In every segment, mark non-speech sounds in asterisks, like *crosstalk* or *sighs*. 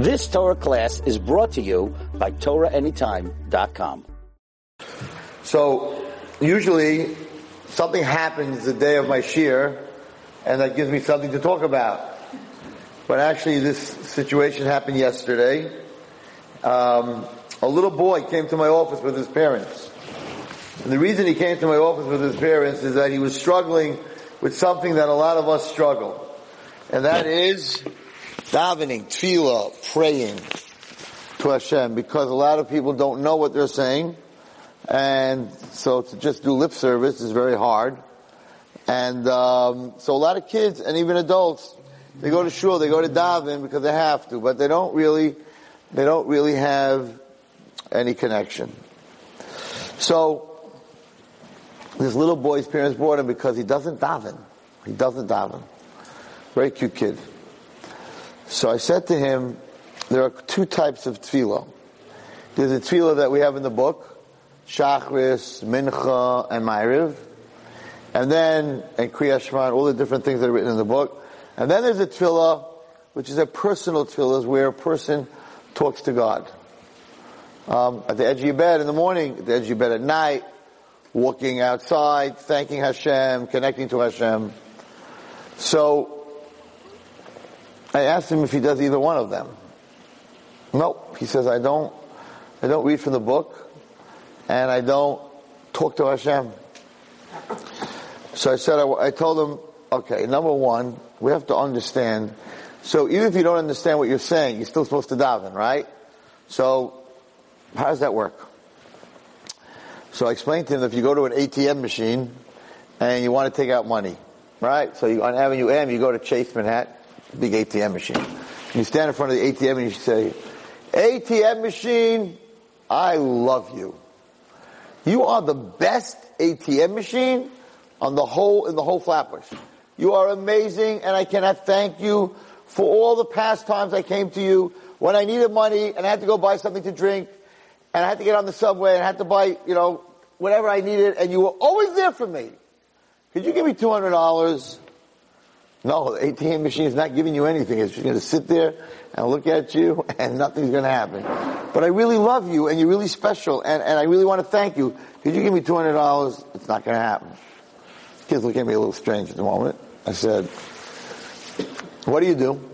This Torah class is brought to you by TorahAnytime.com. So, usually, something happens the day of my shiur, and that gives me something to talk about. But actually, this situation happened yesterday. Um, a little boy came to my office with his parents. And the reason he came to my office with his parents is that he was struggling with something that a lot of us struggle. And that is davening, tefillah, praying to Hashem because a lot of people don't know what they're saying. And so to just do lip service is very hard. And um, so a lot of kids and even adults, they go to shul, they go to daven because they have to, but they don't really, they don't really have any connection. So this little boy's parents brought him because he doesn't daven. He doesn't daven. Very cute kid. So I said to him, there are two types of tefillah. There's a tefillah that we have in the book, Shachris, Mincha, and Ma'ariv. And then, and Kriyat Shema, all the different things that are written in the book. And then there's a tefillah, which is a personal tefillah, where a person talks to God. Um, at the edge of your bed in the morning, at the edge of your bed at night, walking outside, thanking Hashem, connecting to Hashem. So, I asked him if he does either one of them. Nope. He says, I don't, I don't read from the book, and I don't talk to Hashem. So I said, I, I told him, okay, number one, we have to understand, so even if you don't understand what you're saying, you're still supposed to daven, right? So, how does that work? So I explained to him that if you go to an ATM machine and you want to take out money, right? So you, on Avenue M, you go to Chase Manhattan, big ATM machine. And you stand in front of the ATM and you say, ATM machine, I love you. You are the best ATM machine on the whole, in the whole Flatbush. You are amazing and I cannot thank you for all the past times I came to you when I needed money and I had to go buy something to drink and I had to get on the subway and I had to buy, you know, whatever I needed and you were always there for me. Could you give me $200? No, the ATM machine is not giving you anything. It's just going to sit there and look at you *laughs* and nothing's going to happen. But I really love you and you're really special and, and I really want to thank you. Could you give me $200? It's not going to happen. Kids look at me a little strange at the moment. I said, what do you do?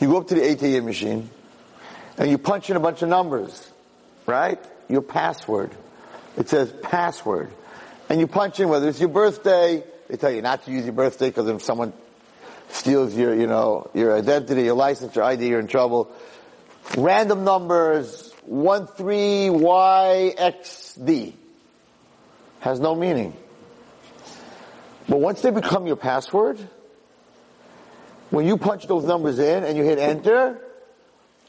You go up to the ATM machine and you punch in a bunch of numbers, right? Your password. It says password. And you punch in whether it's your birthday, they tell you not to use your birthday because if someone steals your, you know, your identity, your license, your ID, you're in trouble. Random numbers, 13YXD. Has no meaning. But once they become your password, when you punch those numbers in and you hit enter,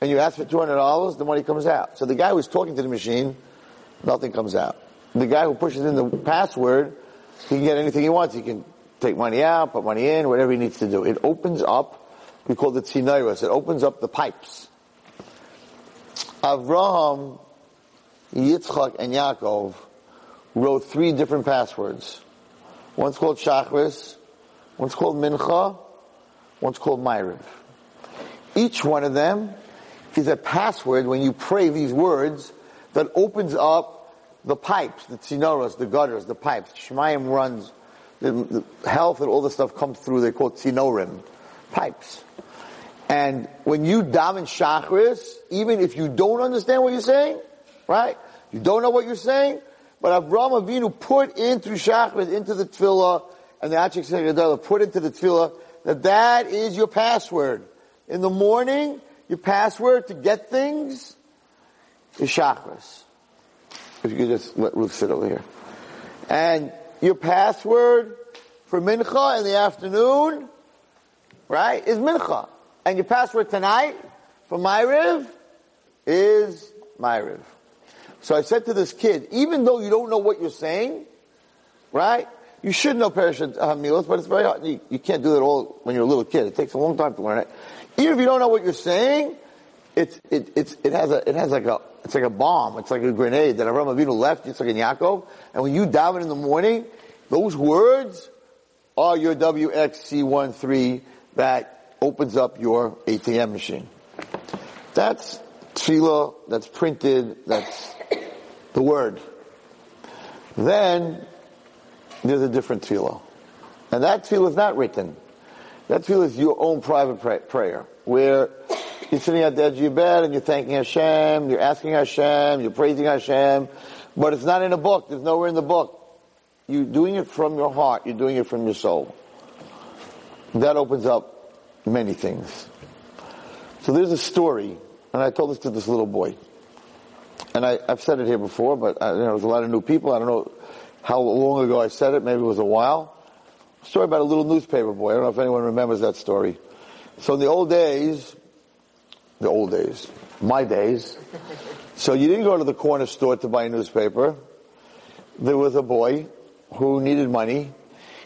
and you ask for $200, the money comes out. So the guy who's talking to the machine, nothing comes out. The guy who pushes in the password, he can get anything he wants. He can take money out, put money in, whatever he needs to do. It opens up, we call it tzinoros, it opens up the pipes. Avraham, Yitzchak, and Yaakov wrote three different passwords. One's called Shachris, one's called Mincha, one's called Ma'ariv. Each one of them is a password when you pray these words that opens up the pipes, the tzinoros, the gutters, the pipes. Shemayim runs, the, the health and all the stuff comes through, they call tzinorim, pipes. And when you daven shachris, even if you don't understand what you're saying, right? You don't know what you're saying, but Avraham Avinu put into shachris, into the tefillah, and the Achik Segadala put into the tefillah, that that is your password. In the morning, your password to get things is shachris. If you could just let Ruth sit over here. And your password for mincha in the afternoon, right, is mincha. And your password tonight for Ma'ariv is Ma'ariv. So I said to this kid, even though you don't know what you're saying, right, you should know Perush HaMilos, but it's very hard. You, you, can't do it all when you're a little kid. It takes a long time to learn it. Even if you don't know what you're saying, it's, it, it's, it has a, it has like a, it's like a bomb. It's like a grenade that Avraham Avinu left. It's like in Yaakov. And when you daven in the morning, those words are your WXC13 that opens up your ATM machine. That's tefillah, that's printed, that's the word. Then there's a different tefillah. And that tefillah is not written. That tefillah is your own private pray- prayer, where you're sitting at the edge of your bed and you're thanking Hashem, you're asking Hashem, you're praising Hashem, but it's not in a book. There's nowhere in the book. You're doing it from your heart. You're doing it from your soul. That opens up many things. So there's a story, and I told this to this little boy. And I, have said it here before, but I, you know, there's a lot of new people. I don't know how long ago I said it. Maybe it was a while. A story about a little newspaper boy. I don't know if anyone remembers that story. So in the old days, the old days, my days, so you didn't go to the corner store to buy a newspaper. There was a boy who needed money.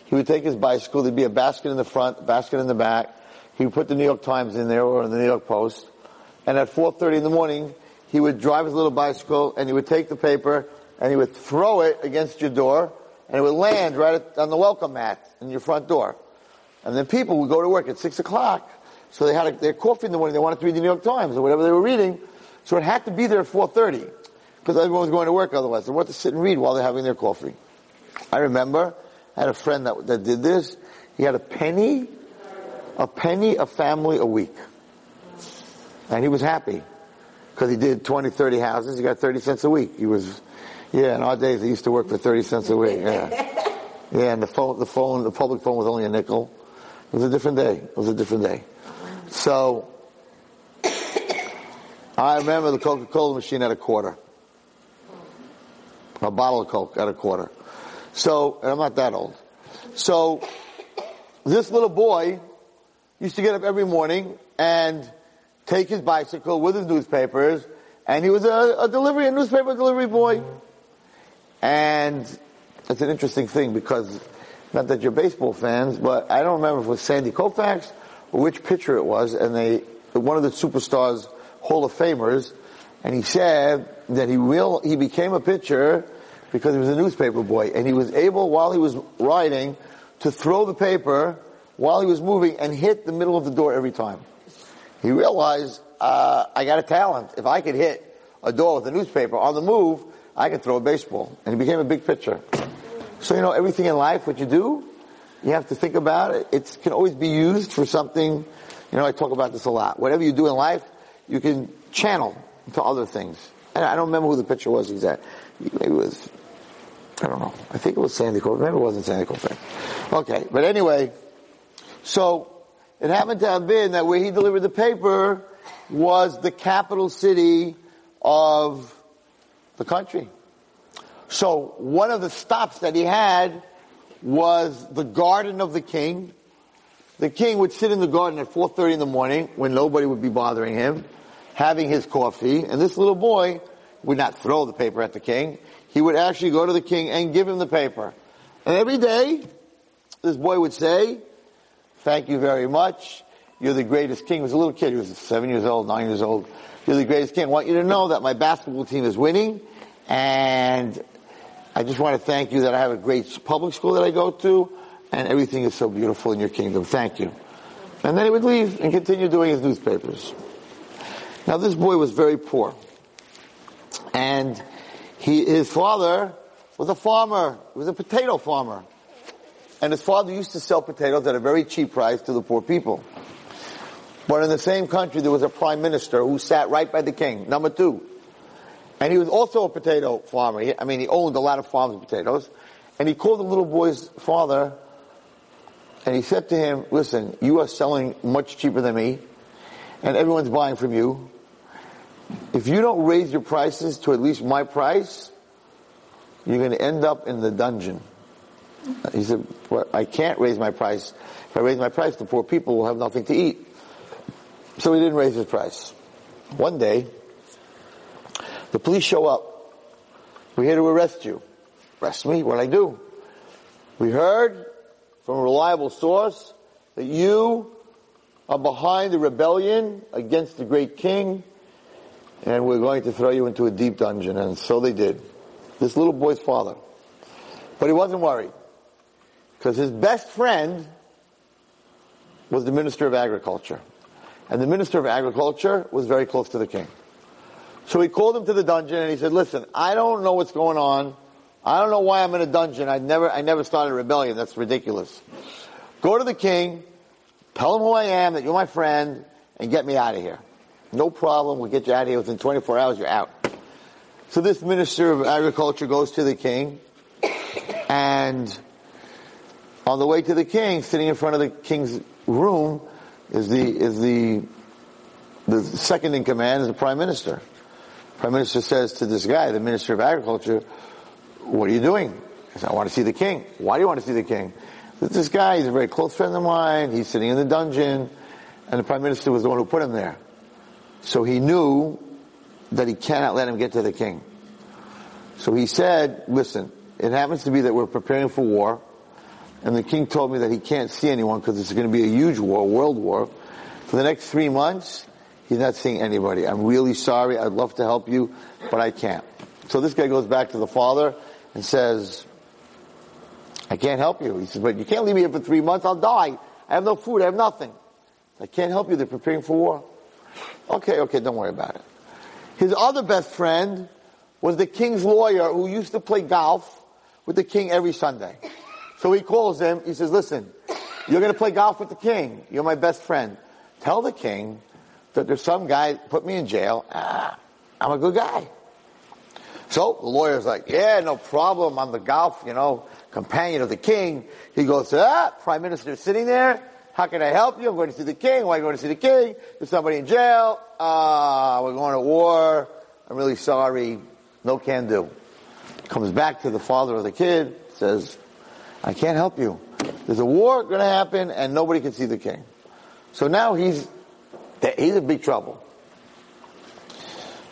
He would take his bicycle. There'd be a basket in the front, basket in the back. He would put the New York Times in there or the New York Post. And at 4.30 in the morning, he would drive his little bicycle and he would take the paper and he would throw it against your door and it would land right on the welcome mat in your front door. And then people would go to work at 6 o'clock. So they had a, their coffee in the morning. They wanted to read the New York Times or whatever they were reading. So it had to be there at 4.30 because everyone was going to work otherwise. They wanted to sit and read while they're having their coffee. I remember I had a friend that, that did this. He had a penny, a penny a family a week. And he was happy because he did 20, 30 houses. He got 30 cents a week. He was, yeah, in our days he used to work for 30 cents a week. Yeah. *laughs* Yeah, and the phone, the phone, the public phone was only a nickel. It was a different day. It was a different day. So, I remember the Coca-Cola machine at a quarter. A bottle of Coke at a quarter. So, and I'm not that old. So, this little boy used to get up every morning and take his bicycle with his newspapers, and he was a, a delivery, a newspaper delivery boy. And it's an interesting thing because, not that you're baseball fans, but I don't remember if it was Sandy Koufax which pitcher it was, and they, one of the superstars Hall of Famers, and he said that he will, he became a pitcher because he was a newspaper boy, and he was able, while he was riding, to throw the paper while he was moving and hit the middle of the door every time. He realized, uh, I got a talent. If I could hit a door with a newspaper on the move, I could throw a baseball. And he became a big pitcher. So, you know, everything in life, what you do, you have to think about it. It can always be used for something, you know, I talk about this a lot. Whatever you do in life, you can channel to other things. And I don't remember who the pitcher was exactly. Maybe it was I don't know. I think it was Sandy Cove. Maybe it wasn't Sandy Cove. Okay, but anyway, so it happened to have been that where he delivered the paper was the capital city of the country. So one of the stops that he had was the garden of the king. The king would sit in the garden at 4.30 in the morning when nobody would be bothering him, having his coffee, and this little boy would not throw the paper at the king he would actually go to the king and give him the paper. And every day, this boy would say, thank you very much. You're the greatest king. He was a little kid. He was seven years old, nine years old. You're the greatest king. I want you to know that my basketball team is winning. And I just want to thank you that I have a great public school that I go to. And everything is so beautiful in your kingdom. Thank you. And then he would leave and continue doing his newspapers. Now this boy was very poor. And he, his father was a farmer. He was a potato farmer. And his father used to sell potatoes at a very cheap price to the poor people. But in the same country, there was a prime minister who sat right by the king, number two. And he was also a potato farmer. He, I mean, he owned a lot of farms of potatoes. And he called the little boy's father and he said to him, listen, you are selling much cheaper than me and everyone's buying from you if you don't raise your prices to at least my price, you're going to end up in the dungeon. He said, well, I can't raise my price. If I raise my price, the poor people will have nothing to eat. So he didn't raise his price. One day, the police show up. We're here to arrest you. Arrest me? What I do? We heard from a reliable source that you are behind the rebellion against the great king and we're going to throw you into a deep dungeon. And so they did. This little boy's father. But he wasn't worried. Because his best friend was the Minister of Agriculture. And the minister of agriculture was very close to the king. So he called him to the dungeon and he said, listen, I don't know what's going on. I don't know why I'm in a dungeon. I never, I never started a rebellion. That's ridiculous. Go to the king, tell him who I am, that you're my friend, and get me out of here. No problem. We'll get you out of here within 24 hours. You're out. So this minister of agriculture goes to the king and on the way to the king, sitting in front of the king's room is the, is the, the second in command is the prime minister. Prime minister says to this guy, the minister of agriculture, what are you doing? He says, I want to see the king. Why do you want to see the king? This guy, he's a very close friend of mine. He's sitting in the dungeon and the prime minister was the one who put him there. So he knew that he cannot let him get to the king. So he said, listen, it happens to be that we're preparing for war and the king told me that he can't see anyone because it's going to be a huge war, world war. For the next three months, he's not seeing anybody. I'm really sorry. I'd love to help you, but I can't. So this guy goes back to the father and says, I can't help you. He says, but you can't leave me here for three months. I'll die. I have no food. I have nothing. I can't help you. They're preparing for war. Okay, okay, don't worry about it. His other best friend was the king's lawyer who used to play golf with the king every Sunday. So he calls him. He says, listen, you're going to play golf with the king. You're my best friend. Tell the king that there's some guy put me in jail. Ah, I'm a good guy. So the lawyer's like, yeah, no problem. I'm the golf, you know, companion of the king. He goes, ah, prime minister sitting there. How can I help you? I'm going to see the king. Why are you going to see the king? There's somebody in jail. Ah, we're going to war. I'm really sorry. No can do. Comes back to the father of the kid, says, I can't help you. There's a war going to happen and nobody can see the king. So now he's, he's in big trouble.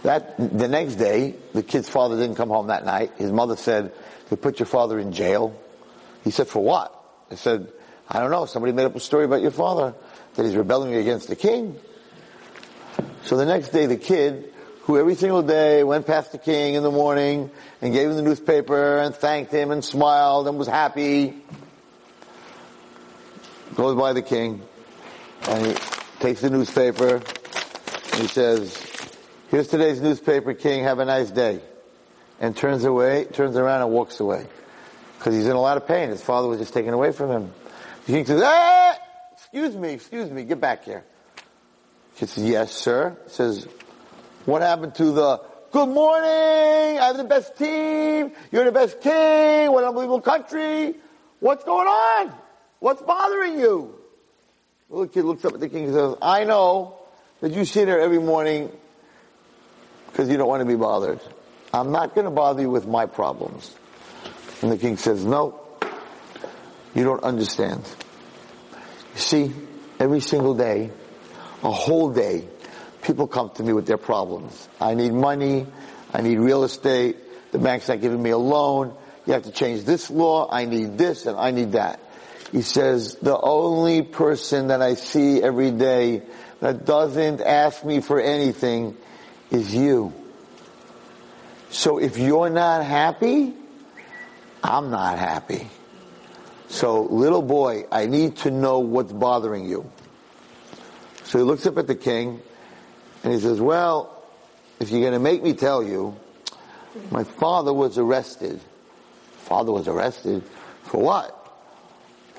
That, the next day, the kid's father didn't come home that night. His mother said, they put your father in jail. He said, for what? He said, I don't know. Somebody made up a story about your father that he's rebelling against the king. So the next day, the kid, who every single day went past the king in the morning and gave him the newspaper and thanked him and smiled and was happy, goes by the king and he takes the newspaper he says, here's today's newspaper, king, have a nice day. And turns away, turns around and walks away. Because he's in a lot of pain. His father was just taken away from him. The king says, ah, excuse me, excuse me, get back here. He says, yes, sir. He says, what happened to the good morning, I have the best team, you're the best king, what an unbelievable country. What's going on? What's bothering you? The little kid looks up at the king and says, I know that you sit here every morning because you don't want to be bothered. I'm not going to bother you with my problems. And the king says, no, you don't understand. You see, every single day, a whole day, people come to me with their problems. I need money. I need real estate. The bank's not giving me a loan. You have to change this law. I need this and I need that. He says, the only person that I see every day that doesn't ask me for anything is you. So if you're not happy, I'm not happy. So little boy, I need to know what's bothering you. So he looks up at the king and he says, well, if you're going to make me tell you, my father was arrested. Father was arrested for what?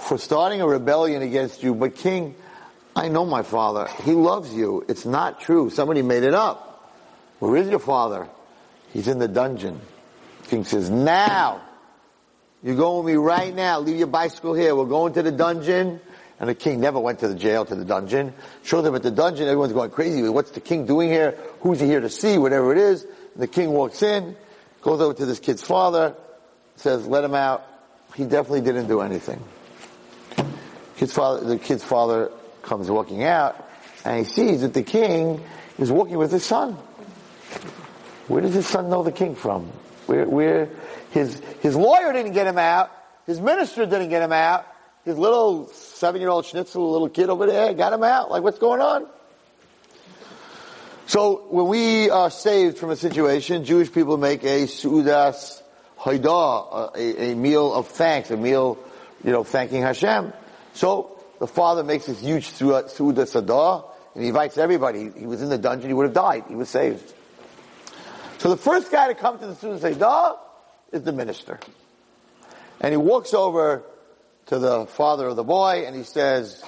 For starting a rebellion against you. But king, I know my father. He loves you. It's not true. Somebody made it up. Where is your father? He's in the dungeon. King says, now, you go with me right now. Leave your bicycle here. We're going to the dungeon. And the king never went to the jail, to the dungeon. Shows up at the dungeon. Everyone's going crazy. What's the king doing here? Who's he here to see? Whatever it is. And the king walks in, goes over to this kid's father, says, let him out. He definitely didn't do anything. Kid's father, the kid's father comes walking out and he sees that the king is walking with his son. Where does his son know the king from? Where, where, his, his lawyer didn't get him out. His minister didn't get him out his little seven-year-old schnitzel, little kid over there, got him out. Like, what's going on? So, when we are saved from a situation, Jewish people make a seudas hodaah, a, a meal of thanks, a meal, you know, thanking Hashem. So, the father makes this huge seudas hodaah, and he invites everybody. He was in the dungeon, he would have died. He was saved. So the first guy to come to the student Seder is the minister. And he walks over to the father of the boy and he says,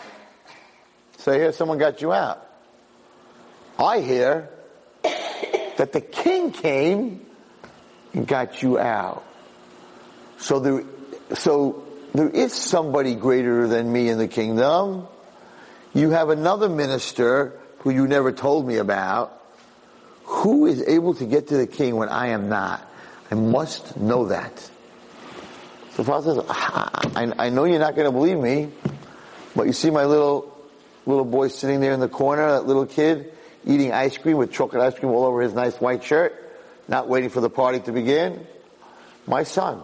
so here someone got you out. I hear that the king came and got you out. So there, so there is somebody greater than me in the kingdom. You have another minister who you never told me about who is able to get to the king when I am not. I must know that. So the father says, I, I know you're not going to believe me, but you see my little, little boy sitting there in the corner, that little kid, eating ice cream with chocolate ice cream all over his nice white shirt, not waiting for the party to begin. My son,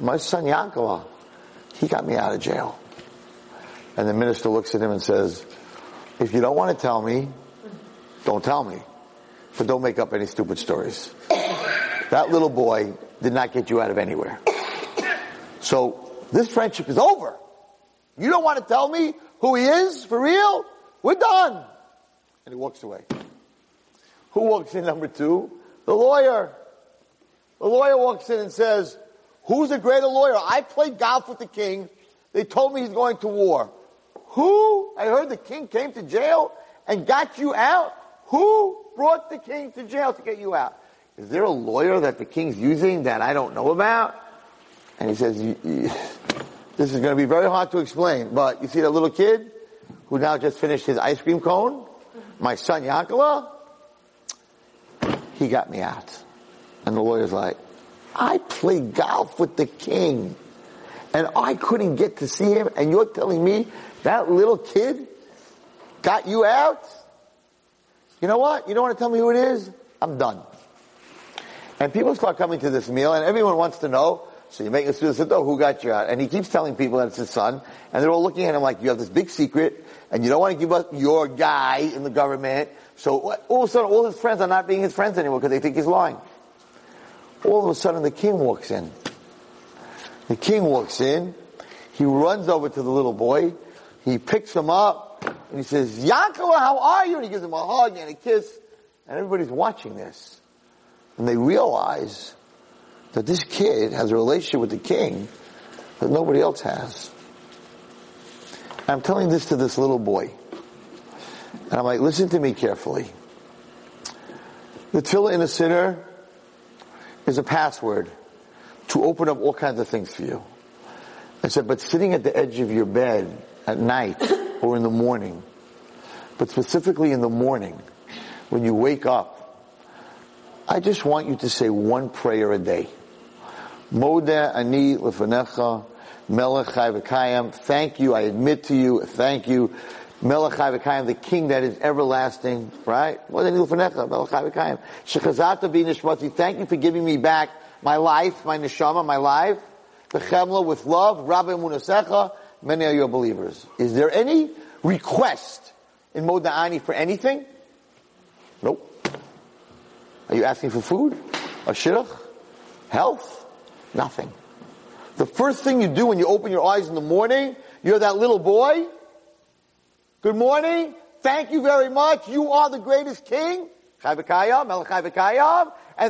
my son Yankala, he got me out of jail. And the minister looks at him and says, if you don't want to tell me, don't tell me. But don't make up any stupid stories. That little boy did not get you out of anywhere. So this friendship is over. You don't want to tell me who he is for real? We're done. And he walks away. Who walks in number two? The lawyer. The lawyer walks in and says, who's a greater lawyer? I played golf with the king. They told me he's going to war. Who? I heard the king came to jail and got you out. Who brought the king to jail to get you out? Is there a lawyer that the king's using that I don't know about? And he says, this is going to be very hard to explain, but you see that little kid who now just finished his ice cream cone? My son Yankala? He got me out. And the lawyer's like, I played golf with the king and I couldn't get to see him and you're telling me that little kid got you out? You know what? You don't want to tell me who it is? I'm done. And people start coming to this meal and everyone wants to know, so you make a student oh, who got you out? And he keeps telling people that it's his son, and they're all looking at him like, you have this big secret, and you don't want to give up your guy in the government. So all of a sudden, all his friends are not being his friends anymore because they think he's lying. All of a sudden, the king walks in. The king walks in. He runs over to the little boy. He picks him up, and he says, Yankala, how are you? And he gives him a hug and a kiss. And everybody's watching this. And they realize that this kid has a relationship with the king that nobody else has. I'm telling this to this little boy. And I'm like, listen to me carefully. The tefillah in a siddur is a password to open up all kinds of things for you. I said, but sitting at the edge of your bed at night *laughs* or in the morning, but specifically in the morning, when you wake up, I just want you to say one prayer a day. Moda ani lefanecha melech. Thank you. I admit to you. Thank you. Melech v'kayim, the king that is everlasting. Right? Melech v'kayim. Shechazata bi. Thank you for giving me back my life, my neshama, my life. The chemla with love. Rabbah emunasecha. Many are your believers. Is there any request in Moda ani for anything? Nope. Are you asking for food? A shidduch? Health? Nothing. The first thing you do when you open your eyes in the morning, you're that little boy. Good morning. Thank you very much. You are the greatest king. And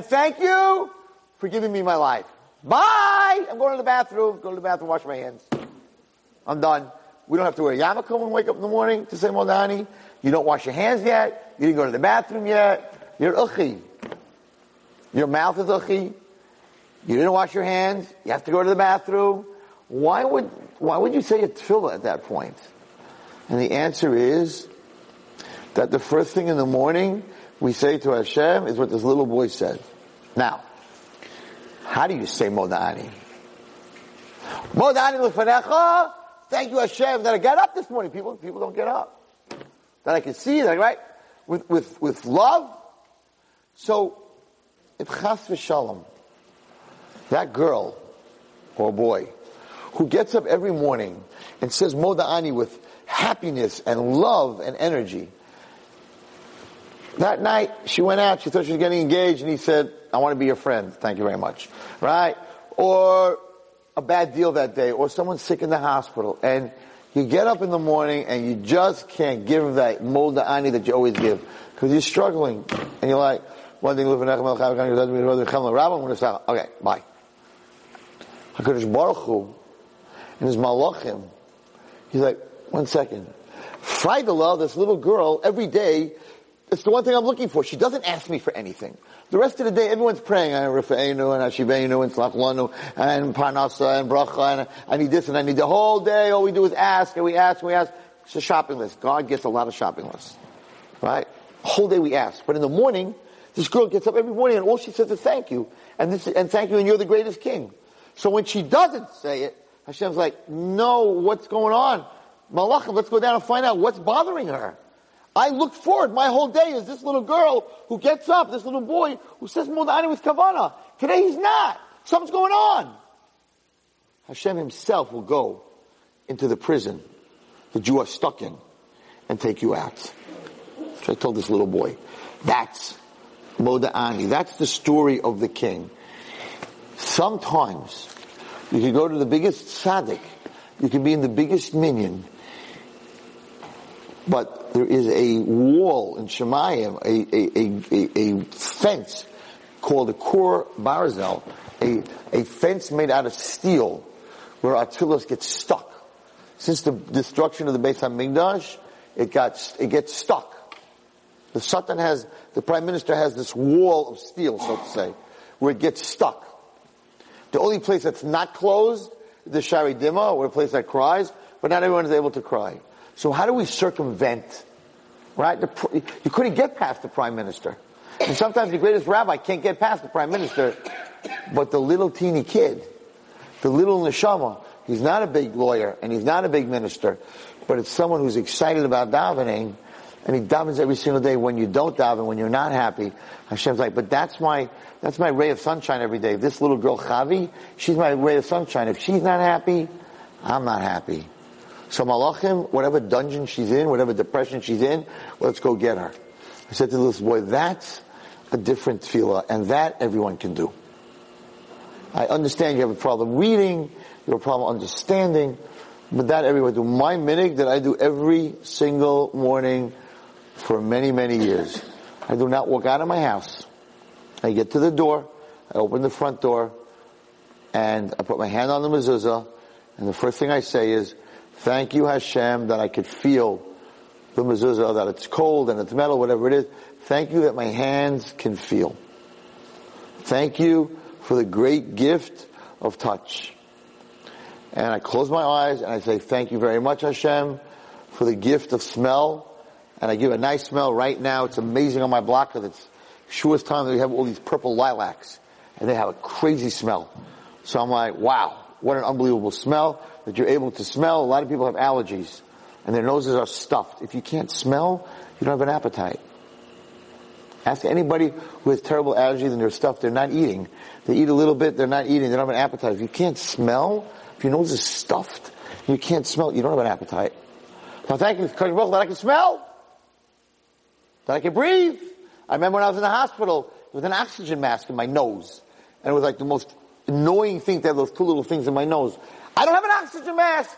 thank you for giving me my life. Bye! I'm going to the bathroom. Go to the bathroom, wash my hands. I'm done. We don't have to wear a yarmulke when we wake up in the morning to say Moda ani. You don't wash your hands yet. You didn't go to the bathroom yet. You're uchi. Your mouth is uchi. You didn't wash your hands. You have to go to the bathroom. Why would, why would you say a tefillah at that point? And the answer is that the first thing in the morning we say to Hashem is what this little boy said. Now, how do you say Modani? Modani lefanecha. Thank you Hashem that I got up this morning. People, people don't get up. That I can see that, right? With, with, with love. So, if chas v'shalom, that girl or boy who gets up every morning and says Modani with happiness and love and energy. That night, she went out, she thought she was getting engaged, and he said, I want to be your friend. Thank you very much. Right? Or a bad deal that day, or someone's sick in the hospital, and You get up in the morning and you just can't give that molda ani that you always give because you're struggling and you're like, one thing, okay, bye. HaKadosh Baruch Hu and his malachim, he's like, one second. Freidela, this little girl, every day, it's the one thing I'm looking for. She doesn't ask me for anything. The rest of the day, everyone's praying, and Rafa'enu, and Ashibenu, and Slachlanu, and Parnasa, and Bracha, and I need this, and I need the whole day, all we do is ask, and we ask, and we ask. It's a shopping list. God gets a lot of shopping lists. Right? Whole day we ask. But in the morning, this girl gets up every morning, and all she says is thank you, and this, and thank you, and you're the greatest king. So when she doesn't say it, Hashem's like, no, what's going on? Malachim, let's go down and find out what's bothering her. I look forward my whole day is this little girl who gets up, this little boy who says Mudani with Kavana. Today he's not. Something's going on. Hashem himself will go into the prison that you are stuck in and take you out. So I told this little boy. That's Moda'ani. That's the story of the king. Sometimes you can go to the biggest tzaddik. You can be in the biggest minyan. But there is a wall in Shemayim, a, a, a, a, fence called a Kur Barzel, a, a fence made out of steel where Atzilos gets stuck. Since the destruction of the Beit HaMikdash, it got, it gets stuck. The Satan has, the Prime Minister has this wall of steel, so to say, where it gets stuck. The only place that's not closed is the Shaarei Dimah, or a place that cries, but not everyone is able to cry. So how do we circumvent, right? The, you couldn't get past the prime minister. And sometimes the greatest rabbi can't get past the prime minister, but the little teeny kid, the little neshama, he's not a big lawyer and he's not a big minister, but it's someone who's excited about davening and he davens every single day when you don't daven, when you're not happy. Hashem's like, but that's my, that's my ray of sunshine every day. This little girl, Chavi, she's my ray of sunshine. If she's not happy, I'm not happy. So Malachim, whatever dungeon she's in, whatever depression she's in, let's go get her. I said to this boy, that's a different tefillah, and that everyone can do. I understand you have a problem reading, you have a problem understanding, but that everyone do. My minhag that I do every single morning for many, many years. I do not walk out of my house. I get to the door, I open the front door, and I put my hand on the mezuzah, and the first thing I say is, Thank you, Hashem, that I could feel the mezuzah, that it's cold and it's metal, whatever it is. Thank you that my hands can feel. Thank you for the great gift of touch. And I close my eyes and I say, thank you very much, Hashem, for the gift of smell. And I give a nice smell right now. It's amazing on my block because it's shortest time that we have all these purple lilacs and they have a crazy smell. So I'm like, wow, what an unbelievable smell that you're able to smell. A lot of people have allergies and their noses are stuffed. If you can't smell, you don't have an appetite. Ask anybody has terrible allergies and they're stuffed, they're not eating. They eat a little bit, they're not eating, they don't have an appetite. If you can't smell, if your nose is stuffed, you can't smell, you don't have an appetite. Now thank you, that I can smell, that I can breathe. I remember when I was in the hospital, with an oxygen mask in my nose. And it was like the most annoying thing to have those two little things in my nose. I don't have an oxygen mask.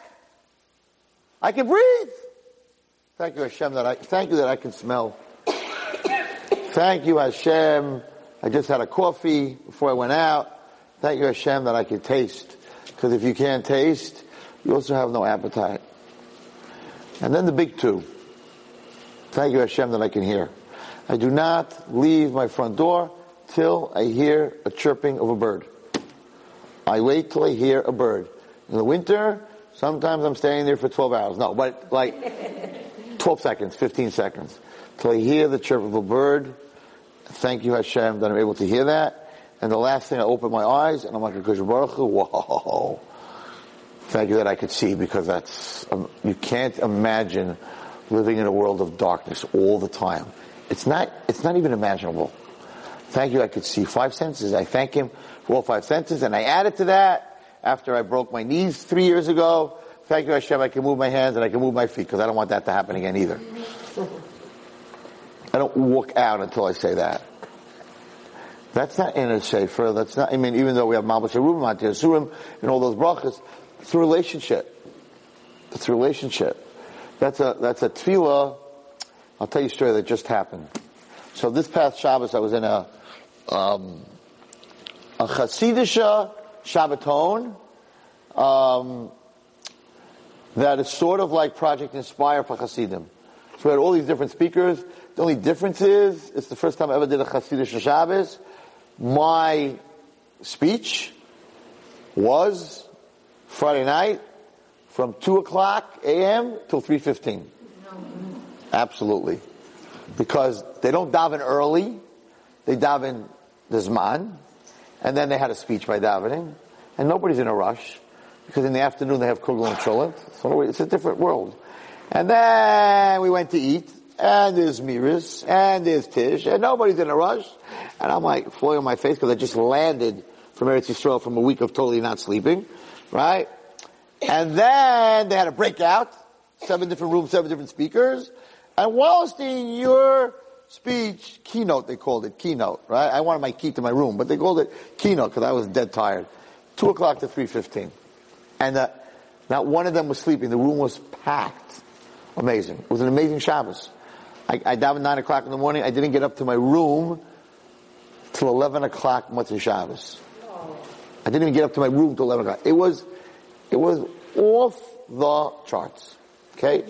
I can breathe. Thank you, Hashem, that I, thank you that I can smell. thank you, Hashem. I just had a coffee before I went out. Thank you, Hashem, that I can taste. Because if you can't taste, you also have no appetite. And then the big two. Thank you, Hashem, that I can hear. I do not leave my front door till I hear a chirping of a bird. I wait till I hear a bird. In the winter, sometimes I'm staying there for 12 hours. No, but like *laughs* 12 seconds, 15 seconds. Till I hear the chirp of a bird. Thank you Hashem that I'm able to hear that. And the last thing I open my eyes and I'm like, Baruch Hu, whoa. Thank you that I could see because that's, um, you can't imagine living in a world of darkness all the time. It's not, it's not even imaginable. Thank you I could see five senses. I thank Him for all five senses and I added to that after I broke my knees three years ago. Thank you, Hashem, I can move my hands and I can move my feet because I don't want that to happen again either. I don't walk out until I say that. That's not in a sefer. That's not. I mean, even though we have Malbish Arumim, Surim, and all those brachas, it's a relationship. It's a relationship. That's a, that's a tefillah. I'll tell you a story that just happened. So this past Shabbos, I was in a, um, a Hasidisha Shabbaton, um, that is sort of like Project Inspire for Hasidim. So we had all these different speakers. The only difference is, it's the first time I ever did a Hasidic Shabbos. My speech was Friday night from 2 o'clock a.m. till 3.15. Absolutely. Because they don't daven early. They daven the Zman. And then they had a speech by davening. And nobody's in a rush. Because in the afternoon they have Kugel and Cholent. So it's a different world. And then we went to eat. And there's Miris. And there's Tish. And nobody's in a rush. And I'm like falling on my face because I just landed from Eretz Yisrael from a week of totally not sleeping. Right? And then they had a breakout. Seven different rooms, seven different speakers. And Wallerstein, your speech, keynote they called it, keynote, right? I wanted my key to my room, but they called it keynote because I was dead tired. Two o'clock to 3.15. And uh, not one of them was sleeping. The room was packed. Amazing. It was an amazing Shabbos. I, I davened nine o'clock in the morning. I didn't get up to my room till 11 o'clock Motzei Shabbos. I didn't even get up to my room till 11 o'clock. It was, it was off the charts. Okay?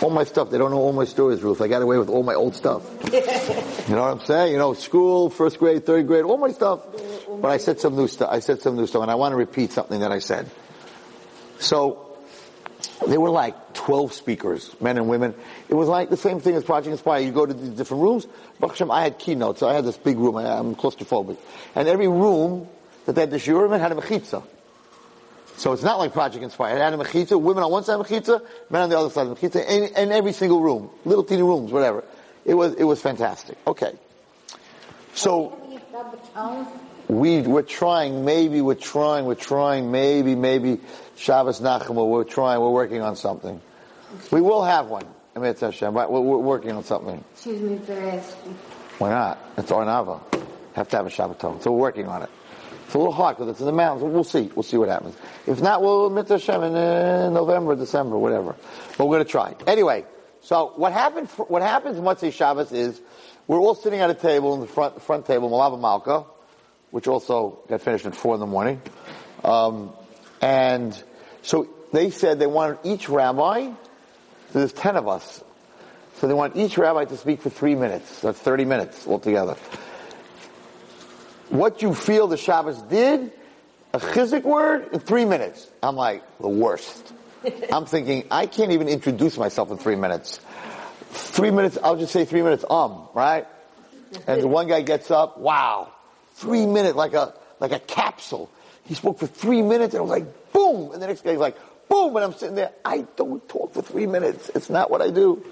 All my stuff, they don't know all my stories, Ruth. I got away with all my old stuff. you know what I'm saying? You know, school, first grade, third grade, all my stuff. But I said some new stuff. I said some new stuff, and I want to repeat something that I said. So, there were like 12 speakers, men and women. It was like the same thing as Project Inspire. You go to these different rooms. Baruch I had keynotes. So I had this big room. I, am claustrophobic. And every room that they had the shiurim had a mechitza. So it's not like Project Inspire. It had a mechitza, women on one side of mechitza, men on the other side of mechitza, in, in every single room. Little teeny rooms, whatever. It was, it was fantastic. Okay. So, we, we're trying, maybe we're trying, we're trying, maybe, maybe, Shabbos Nachamu, we're trying, we're working on something. We will have one. I mean, it's Hashem, right? We're, we're working on something. Excuse me for asking. Why not? It's Ohr Naava. Have to have a Shabbaton. So we're working on it. It's a little hard because it's in the mountains. We'll see. We'll see what happens. If not, we'll admit Hashem in uh, November, December, whatever. But we're going to try. Anyway, so what happened? What happens Motzei Shabbos is we're all sitting at a table in the front front table, Malava Malka, which also got finished at four in the morning, um, and so they said they wanted each rabbi. So there's ten of us. So they want each rabbi to speak for three minutes. That's 30 minutes altogether what you feel the Shabbos did, a chizuk word in three minutes. I'm like, the worst. *laughs* I'm thinking, I can't even introduce myself in three minutes. Three minutes, I'll just say three minutes, um, right? And the one guy gets up, wow, three minutes, like a, like a capsule. He spoke for three minutes and it was like, boom! And the next guy's like, boom! And I'm sitting there, I don't talk for three minutes. It's not what I do.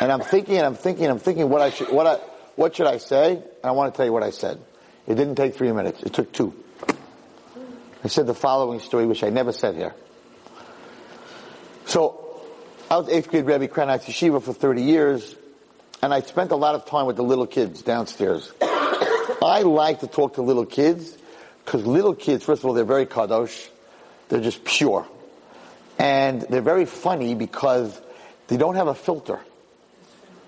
And I'm thinking, and I'm thinking, and I'm thinking what I should, what I, what should I say? And I want to tell you what I said. It didn't take three minutes. It took two. I said the following story, which I never said here. So, I was eighth grade Rebbe Kranach Yeshiva for 30 years, and I spent a lot of time with the little kids downstairs. *coughs* I like to talk to little kids, because little kids, first of all, they're very kadosh. They're just pure. And they're very funny because they don't have a filter.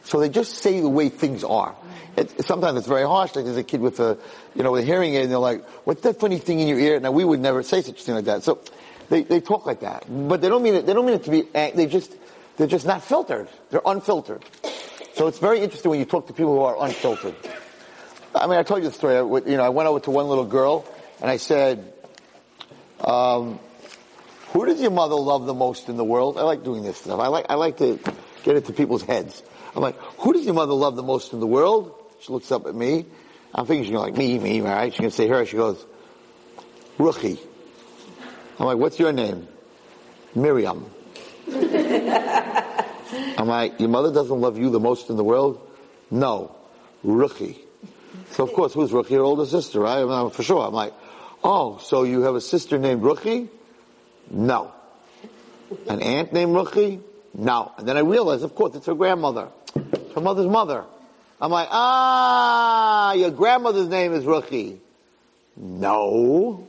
So they just say the way things are. It, sometimes it's very harsh. Like there's a kid with a, you know, with a hearing aid, and they're like, "What's that funny thing in your ear?" Now we would never say such a thing like that. So they they talk like that, but they don't mean it. They don't mean it to be. They just they're just not filtered. They're unfiltered. So it's very interesting when you talk to people who are unfiltered. I mean, I told you the story. I, you know, I went over to one little girl and I said, um, "Who does your mother love the most in the world?" I like doing this stuff. I like I like to get into people's heads. I'm like, "Who does your mother love the most in the world?" She looks up at me. I'm thinking she's going like, me, me, right? She's going to say her. She goes, Ruchi. I'm like, what's your name? Miriam. *laughs* I'm like, your mother doesn't love you the most in the world? No. Ruchi. So of course, who's Ruchi? Your older sister, right? I'm, for sure. I'm like, oh, so you have a sister named Ruchi? No. An aunt named Ruchi? No. And then I realized, of course, it's her grandmother. Her mother's mother. I'm like, ah, your grandmother's name is Ruchi. No.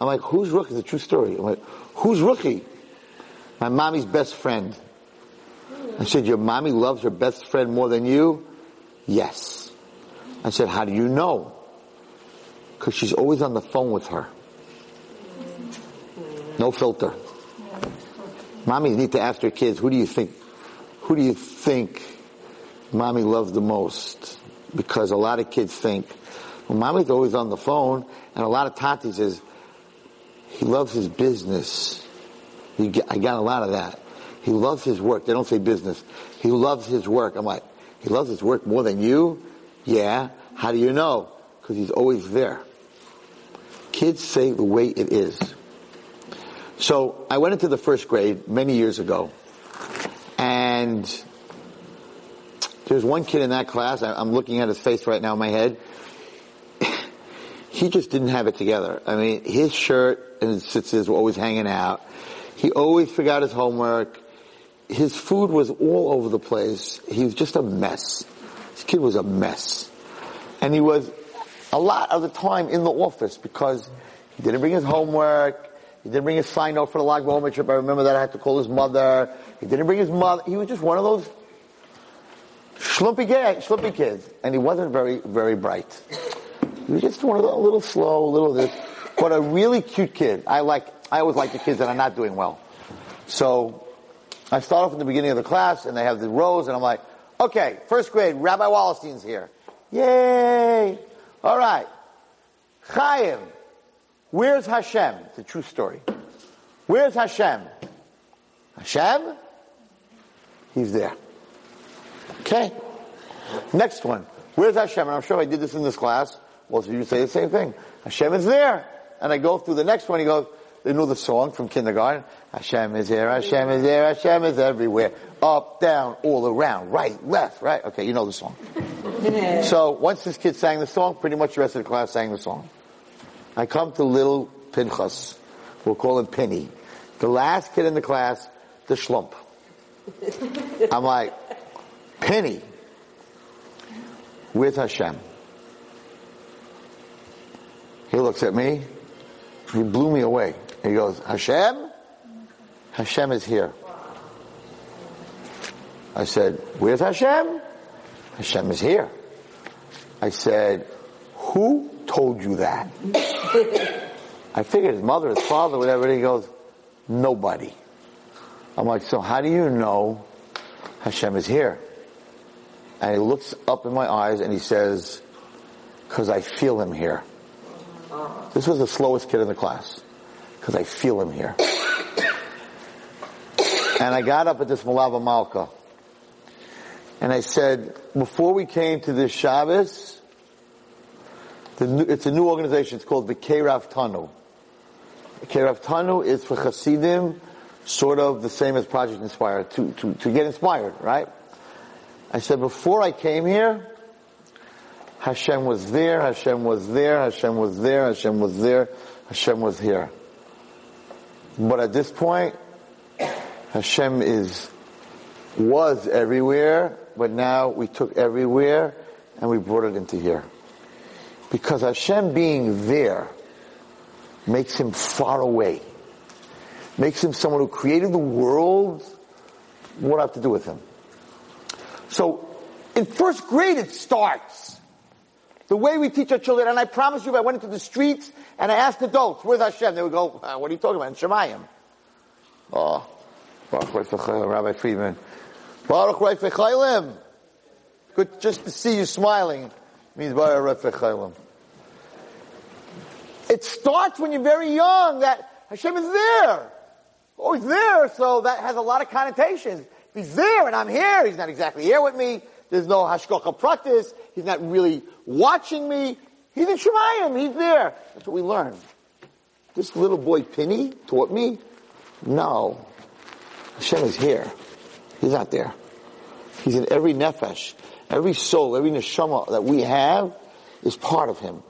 I'm like, who's Ruchi? It's a true story. I'm like, Who's Ruchi? My mommy's best friend. I said, your mommy loves her best friend more than you? Yes. I said, how do you know? Because she's always on the phone with her. No filter. Mommies need to ask their kids, who do you think, who do you think mommy loves the most? Because a lot of kids think, well, mommy's always on the phone, and a lot of tati says, he loves his business. I got a lot of that. He loves his work. They don't say business. He loves his work. I'm like, he loves his work more than you? Yeah. How do you know? Because he's always there. Kids say the way it is. So I went into the first grade many years ago, and there's one kid in that class. I'm looking at his face right now in my head. *sighs* he just didn't have it together. I mean, his shirt and his tzitzis were always hanging out. He always forgot his homework. His food was all over the place. He was just a mess. This kid was a mess. And he was a lot of the time in the office because he didn't bring his homework. He didn't bring his sign note for the BaOmer trip. I remember that I had to call his mother. He didn't bring his mother. He was just one of those schlumpy, kid, schlumpy kids. And he wasn't very, very bright. He was just one of the, a little slow, a little this. But a really cute kid. I like, I always like the kids that are not doing well. So, I start off in the beginning of the class and they have the rows and I'm like, okay, first grade, Rabbi Wallerstein's here. Yay! Alright. Chaim. Where's Hashem? It's a true story. Where's Hashem? Hashem? He's there. Okay. Next one. Where's Hashem? And I'm sure I did this in this class. Well, so you say the same thing. Hashem is there. And I go through the next one. He goes, they know the song from kindergarten. Hashem is here, Hashem is there, Hashem is everywhere. Up, down, all around, right, left, right. Okay, you know the song. *laughs* so once this kid sang the song, pretty much the rest of the class sang the song. I come to little Pinchas. We'll call him Penny. The last kid in the class, the schlump. *laughs* I'm like, Penny, with Hashem. He looks at me. He blew me away. He goes, Hashem? Hashem is here. I said, where's Hashem? Hashem is here. I said, who told you that? *laughs* I figured his mother, his father, whatever, and he goes, nobody. I'm like, so how do you know Hashem is here? And he looks up in my eyes and he says, cause I feel him here. This was the slowest kid in the class because I feel him here. and I got up at this Malava Malka and I said, before we came to this Shabbos, new, it's a new organization. It's called the Kerav Tanu. Kerav Tanu is for Hasidim, sort of the same as Project Inspire, to, to, to get inspired, right? I said, before I came here, Hashem was there, Hashem was there, Hashem was there, Hashem was there, Hashem was here. But at this point, Hashem is, was everywhere, but now we took everywhere and we brought it into here. Because Hashem being there makes him far away. Makes him someone who created the world. What I have to do with him? So, in first grade it starts. The way we teach our children, and I promise you, if I went into the streets and I asked adults, where's Hashem? They would go, uh, what are you talking about? In Shemayim. Oh, Baruch Rabbi Friedman. Baruch Reifechaylim. Good just to see you smiling means Baruch Reifechaylim. It starts when you're very young that Hashem is there. Oh, he's there, so that has a lot of connotations. He's there and I'm here, he's not exactly here with me. There's no hashgacha pratis. He's not really watching me. He's in Shemayim. He's there. That's what we learn. This little boy Penny taught me, no. Hashem is here. He's not there. He's in every nefesh, every soul, every neshama that we have is part of Him.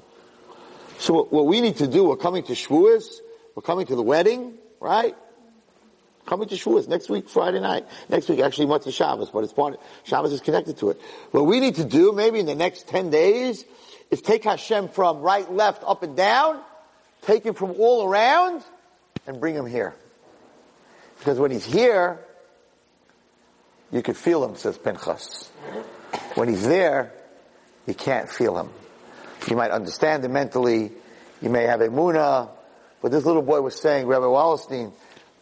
So what, what we need to do, we're coming to Shavuos, we're coming to the wedding, right? Coming to Shavuos next week, Friday night. Next week, actually, Motzei Shabbos, but it's part, Shabbos is connected to it. What we need to do, maybe in the next 10 days, is take Hashem from right, left, up and down, take him from all around, and bring him here. Because when he's here, you could feel him, says Pinchas. When he's there, you can't feel him. You might understand him mentally, you may have emuna, but this little boy was saying, Rabbi Wallerstein,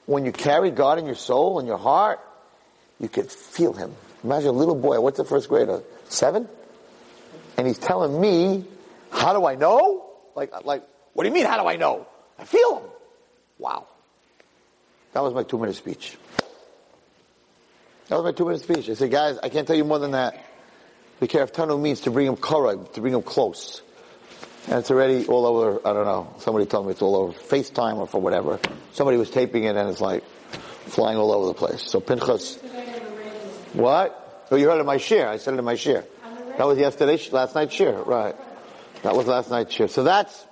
when you carry God in your soul and your heart, you could feel him. Imagine a little boy, what's the first grader? Seven? And he's telling me, how do I know? Like, like, what do you mean, how do I know? I feel him. Wow. That was my two minute speech. That was my two minute speech. I said, guys, I can't tell you more than that. The Tanu means to bring him karov, to bring him close. And it's already all over, I don't know, somebody told me it's all over FaceTime or for whatever. Somebody was taping it and it's like flying all over the place. So Pinchas, what? Oh, you heard of my shiur. I said it in my shiur. That was yesterday, last night's shiur, right. That was last night's shiur. So that's,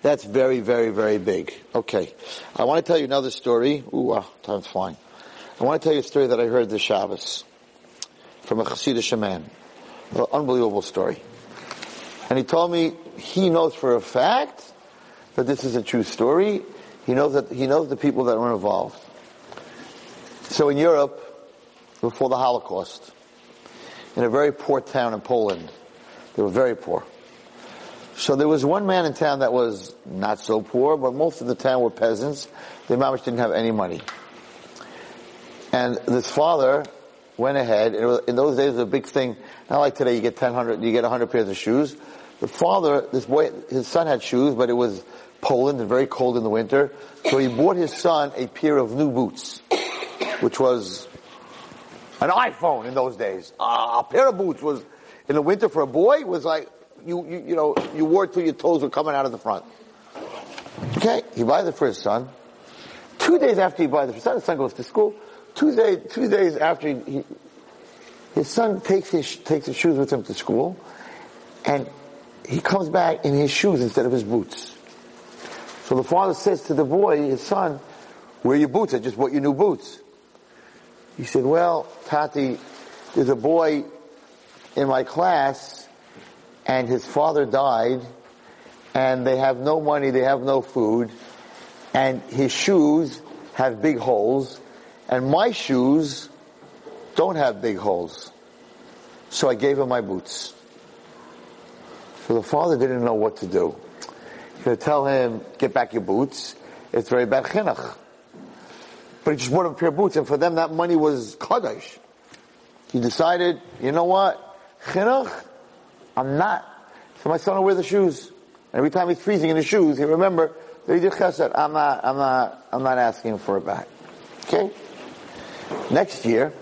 that's very, very, very big. Okay. I want to tell you another story. Ooh, wow, time's flying. I want to tell you a story that I heard this Shabbos from a Hasidic man. An unbelievable story. And he told me he knows for a fact that this is a true story. He knows that, he knows the people that were involved. So in Europe, before the Holocaust, in a very poor town in Poland, they were very poor. So there was one man in town that was not so poor, but most of the town were peasants. They mamish didn't have any money. And this father went ahead, was, in those days it was a big thing, not like today you get 10, you get 100 pairs of shoes. The father, this boy, his son had shoes, but it was Poland and very cold in the winter. So he bought his son a pair of new boots, which was an iPhone in those days. Uh, a pair of boots was, in the winter for a boy, was like, you, you, you know, you wore it till your toes were coming out of the front. Okay, he buys it for his son. Two days after he buys it for his son, his son goes to school. Two, day, two days after he, he, his son takes his, takes his shoes with him to school, and he comes back in his shoes instead of his boots. So the father says to the boy, his son, where are your boots? I just bought you new boots. He said, well, Tati, there's a boy in my class and his father died and they have no money, they have no food, and his shoes have big holes, and my shoes don't have big holes. So I gave him my boots. So the father didn't know what to do. He could tell him, get back your boots. It's very bad chinuch. But he just bought him a pair of boots, and for them that money was kaddish. He decided, you know what? Chinuch, I'm not. So my son will wear the shoes. Every time he's freezing in his shoes, he remember that he did chesed. I'm not, I'm not, I'm not asking for it back. Okay? Next year,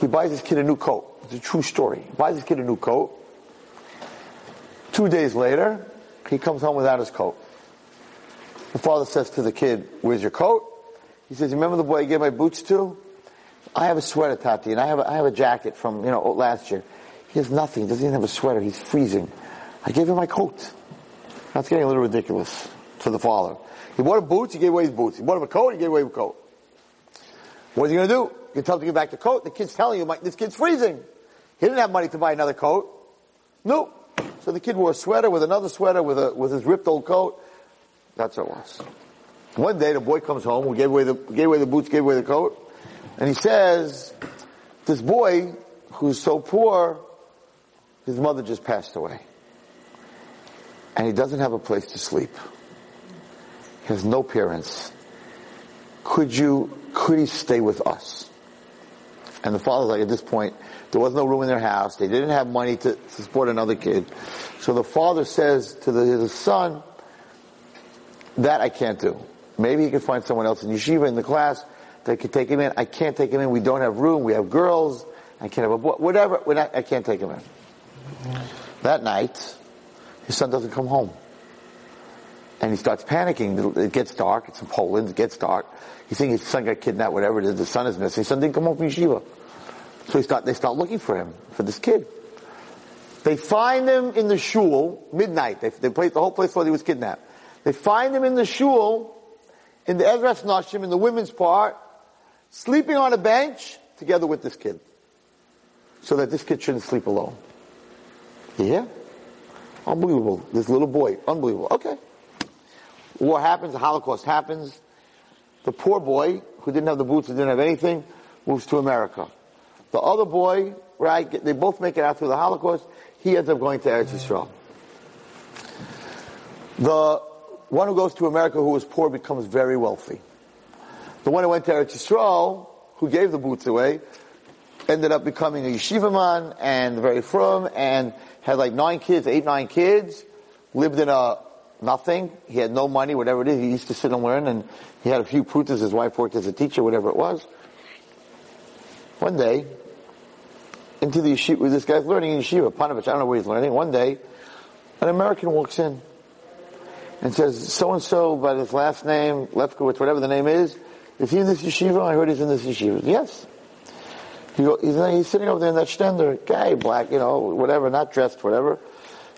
he buys his kid a new coat. It's a true story. He buys his kid a new coat. Two days later, he comes home without his coat. The father says to the kid, where's your coat? He says, You remember the boy I gave my boots to? I have a sweater, Tati, and I have a, I have a jacket from, you know, last year. He has nothing. He doesn't even have a sweater. He's freezing. I gave him my coat. That's getting a little ridiculous to the father. He bought him boots, he gave away his boots. He bought him a coat, he gave away his coat. What's he gonna do? You tell him to give back the coat. The kid's telling you, this kid's freezing. He didn't have money to buy another coat. Nope. So the kid wore a sweater with another sweater with a, with his ripped old coat. That's what it was. One day the boy comes home, we gave away the, gave away the boots, gave away the coat, and he says, this boy who's so poor his mother just passed away. And he doesn't have a place to sleep. He has no parents. Could you, could he stay with us? And the father's like, at this point, there was no room in their house. They didn't have money to, support another kid. So the father says to the, his son, that I can't do. Maybe he could find someone else in yeshiva in the class that could take him in. I can't take him in. We don't have room. We have girls. I can't have a boy. Whatever. Not, I can't take him in. That night, his son doesn't come home. And he starts panicking. It gets dark. It's in Poland. It gets dark. He's thinking his son got kidnapped, whatever it is. The son is missing. His son didn't come home from yeshiva. So start, they start looking for him, for this kid. They find him in the shul, midnight. They, they the whole place thought he was kidnapped. They find him in the shul, in the Ezras Nashim, in the women's part, sleeping on a bench together with this kid. So that this kid shouldn't sleep alone. Yeah? Unbelievable. This little boy. Unbelievable. Okay. War happens, the Holocaust happens. The poor boy, who didn't have the boots, who didn't have anything, moves to America. The other boy, right, they both make it out through the Holocaust. He ends up going to Eretz Yisrael. The one who goes to America who was poor becomes very wealthy. The one who went to Eretz Yisrael, who gave the boots away, ended up becoming a yeshiva man and very frum and had like nine kids, eight, nine kids, lived in a nothing. He had no money, whatever it is. He used to sit and learn and he had a few prutas. His wife worked as a teacher, whatever it was. One day, into the yeshiva, this guy's learning in yeshiva, Ponovezh, I don't know where he's learning. One day, an American walks in and says, so and so by his last name, Lefkowitz, whatever the name is, is he in this yeshiva? I heard he's in this yeshiva. Yes. He go, he's, he's, sitting over there in that stender, guy, black, you know, whatever, not dressed, whatever.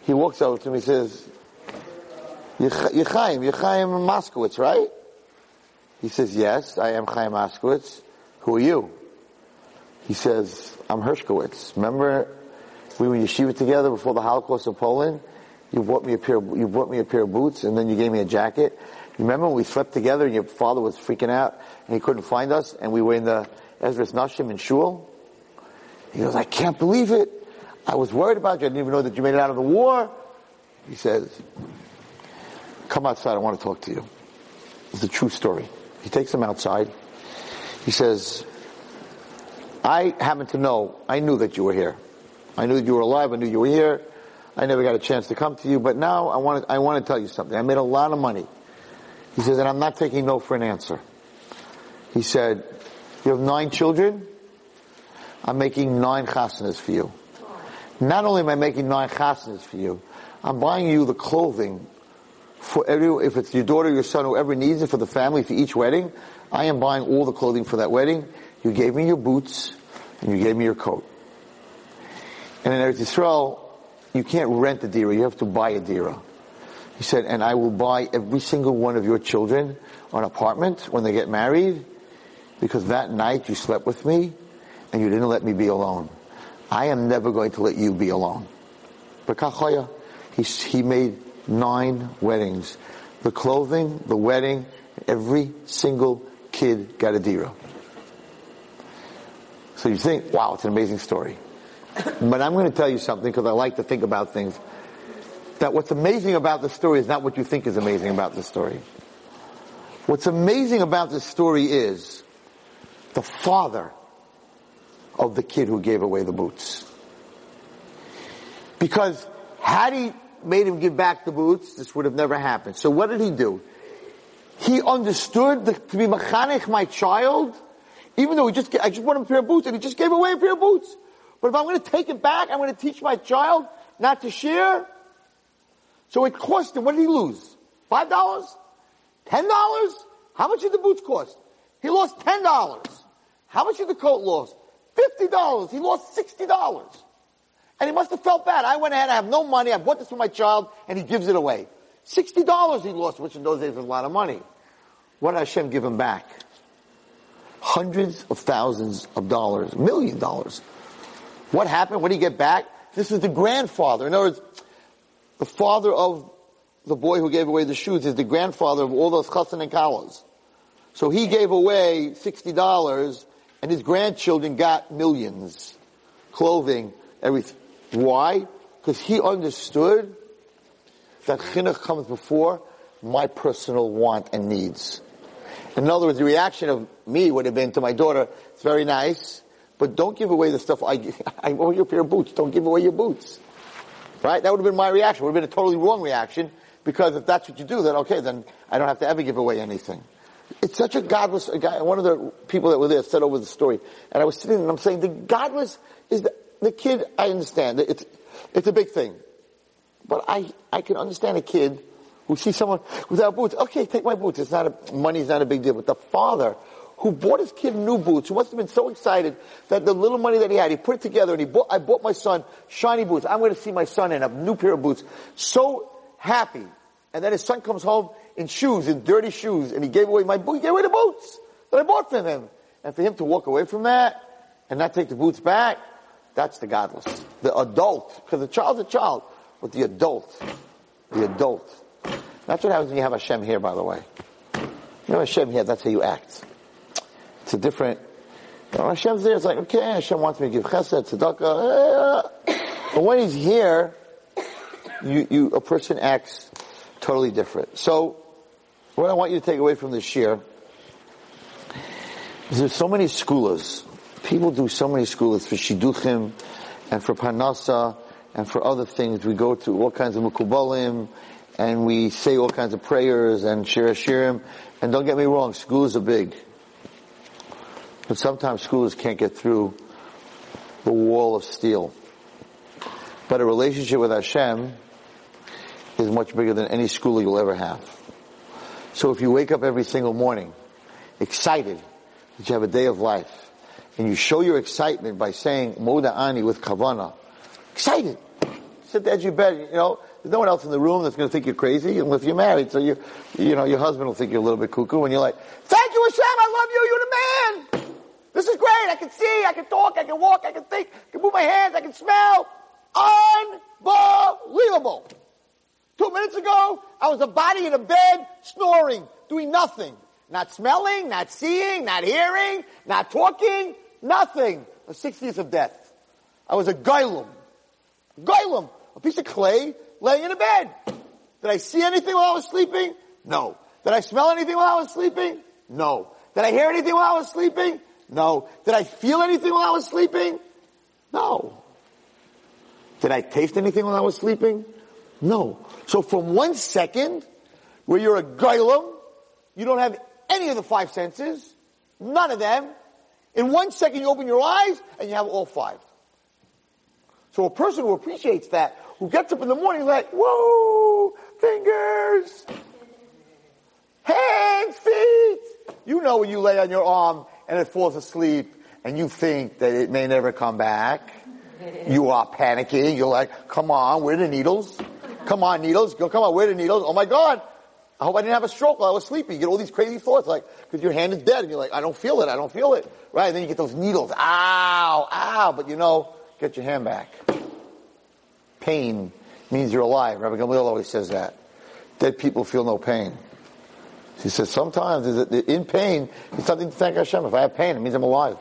He walks over to me, says, Yechaim, Yechaim Moskowitz, right? He says, yes, I am Chaim Moskowitz. Who are you? He says, I'm Hershkowitz. Remember we were in yeshiva together before the Holocaust in Poland? You bought me a pair, of, you bought me a pair of boots and then you gave me a jacket. Remember when we slept together and your father was freaking out and he couldn't find us and we were in the Ezras Nashim in Shul? He goes, I can't believe it. I was worried about you. I didn't even know that you made it out of the war. He says, come outside. I want to talk to you. It's a true story. He takes him outside. He says, I happen to know, I knew that you were here. I knew that you were alive. I knew you were here. I never got a chance to come to you, but now I want to, I want to tell you something. I made a lot of money. He says, and I'm not taking no for an answer. He said, you have nine children? I'm making nine chasanas for you. Not only am I making nine chasanas for you, I'm buying you the clothing for every, if it's your daughter, your son, whoever needs it for the family for each wedding, I am buying all the clothing for that wedding. You gave me your boots and you gave me your coat. And in Eretz Yisrael, you can't rent a dira, you have to buy a dira. He said, and I will buy every single one of your children an apartment when they get married because that night you slept with me and you didn't let me be alone. I am never going to let you be alone. But he, he made nine weddings. The clothing, the wedding, every single kid got a dira. So you think, wow, it's an amazing story. But I'm going to tell you something because I like to think about things. That what's amazing about the story is not what you think is amazing about the story. What's amazing about this story is the father of the kid who gave away the boots. Because had he made him give back the boots, this would have never happened. So what did he do? He understood to be mechanech my child, even though he just, I just want him a pair of boots and he just gave away a pair of boots. But if I'm going to take it back, I'm going to teach my child not to share. So it cost him, what did he lose? Five dollars? Ten dollars? How much did the boots cost? He lost ten dollars. How much did the coat lose? Fifty dollars. He lost sixty dollars. And he must have felt bad. I went ahead, I have no money, I bought this for my child, and he gives it away. Sixty dollars he lost, which in those days was a lot of money. What did Hashem give him back? Hundreds of thousands of dollars, million dollars. What happened? What did he get back? This is the grandfather. In other words, the father of the boy who gave away the shoes is the grandfather of all those chassan and kalas. So he gave away $60 and his grandchildren got millions. Clothing, everything. Why? Because he understood that chinuch comes before my personal want and needs. In other words, the reaction of me would have been to my daughter, it's very nice, but don't give away the stuff I, *laughs* I owe you a pair of boots. Don't give away your boots. Right? That would have been my reaction. It would have been a totally wrong reaction because if that's what you do, then okay, then I don't have to ever give away anything. It's such a gadlus, a guy, one of the people that were there said over the story, and I was sitting and I'm saying the gadlus is the, the kid, I understand, it's, it's a big thing. But I, I can understand a kid who sees someone without boots. Okay, take my boots. It's not a, money's not a big deal. But the father who bought his kid new boots, who must have been so excited that the little money that he had, he put it together and he bought, I bought my son shiny boots. I'm going to see my son in a new pair of boots. So happy. And then his son comes home in shoes, in dirty shoes, and he gave away my boots, he gave away the boots that I bought for him. And for him to walk away from that and not take the boots back, that's the gadlus. The adult, because the child's a child, but the adult, the adult. That's what happens when you have Hashem here, by the way. You know, Hashem, here, that's how you act. It's a different, you know, Hashem's there, it's like, okay, Hashem wants me to give chesed, tzedakah, eh. but when He's here, you, you, a person acts totally different. So, what I want you to take away from this year is there's so many segulos. People do so many segulos for shidduchim and for parnasa and for other things. We go to all kinds of mekubalim and we say all kinds of prayers and shir shirim. And don't get me wrong, segulos are big. But sometimes segulos can't get through the wall of steel. But a relationship with Hashem is much bigger than any segula you'll ever have. So if you wake up every single morning excited that you have a day of life, and you show your excitement by saying Modeh Ani with Kavana, excited. Sit at your bed, you know, there's no one else in the room that's going to think you're crazy unless you're married. So you, you know, your husband will think you're a little bit cuckoo and you're like, thank you Hashem, I love you, you're the man. This is great. I can see, I can talk, I can walk, I can think, I can move my hands, I can smell. Unbelievable. Two minutes ago, I was a body in a bed, snoring, doing nothing. Not smelling, not seeing, not hearing, not talking, nothing. The 60th of death. I was a goylem. Goylem. A piece of clay laying in a bed. Did I see anything while I was sleeping? No. Did I smell anything while I was sleeping? No. Did I hear anything while I was sleeping? No. Did I feel anything while I was sleeping? No. Did I taste anything while I was sleeping? No. So from one second, where you're a goylem, you don't have any of the five senses, none of them. In one second, you open your eyes and you have all five. So a person who appreciates that, who gets up in the morning like, whoa, fingers, hands, feet. You know when you lay on your arm and it falls asleep and you think that it may never come back. You are panicking. You're like, come on, where are the needles? Come on, needles. Go, come on, where are the needles? Oh my God. I hope I didn't have a stroke while I was sleeping. You get all these crazy thoughts, like, cause your hand is dead and you're like, I don't feel it, I don't feel it. Right? And then you get those needles. Ow, ow. But you know, get your hand back. Pain means you're alive. Rabbi Gamliel always says that. Dead people feel no pain. He says sometimes in pain, it's something to thank Hashem. If I have pain, it means I'm alive.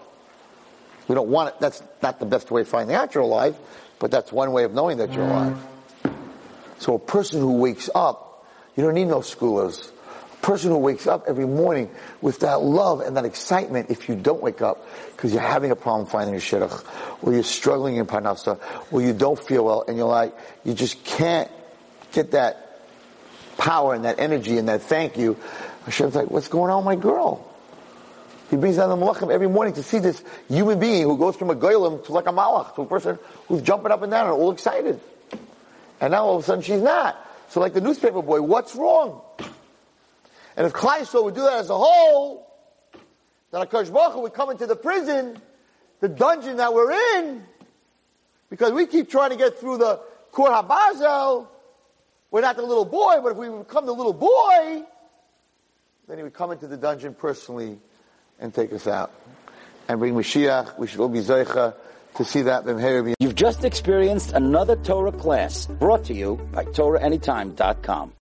We don't want it. That's not the best way of finding out you're alive, but that's one way of knowing that you're alive. So a person who wakes up you don't need no segulos. Person who wakes up every morning with that love and that excitement if you don't wake up because you're having a problem finding your shidduch, or you're struggling in parnasa, or you don't feel well and you're like, you just can't get that power and that energy and that thank you. Hashem's like, what's going on with my girl? He brings down the malachim every morning to see this human being who goes from a goylem to like a malach, to a person who's jumping up and down and all excited. And now all of a sudden she's not. So like the newspaper boy, what's wrong? And if Kleisel would do that as a whole, then Akash Baruch would come into the prison, the dungeon that we're in, because we keep trying to get through the Kur HaBarzel. We're not the little boy, but if we become the little boy, then he would come into the dungeon personally and take us out. And bring Mashiach, we should all be zoche to see that. You've just experienced another Torah class brought to you by TorahAnytime.com.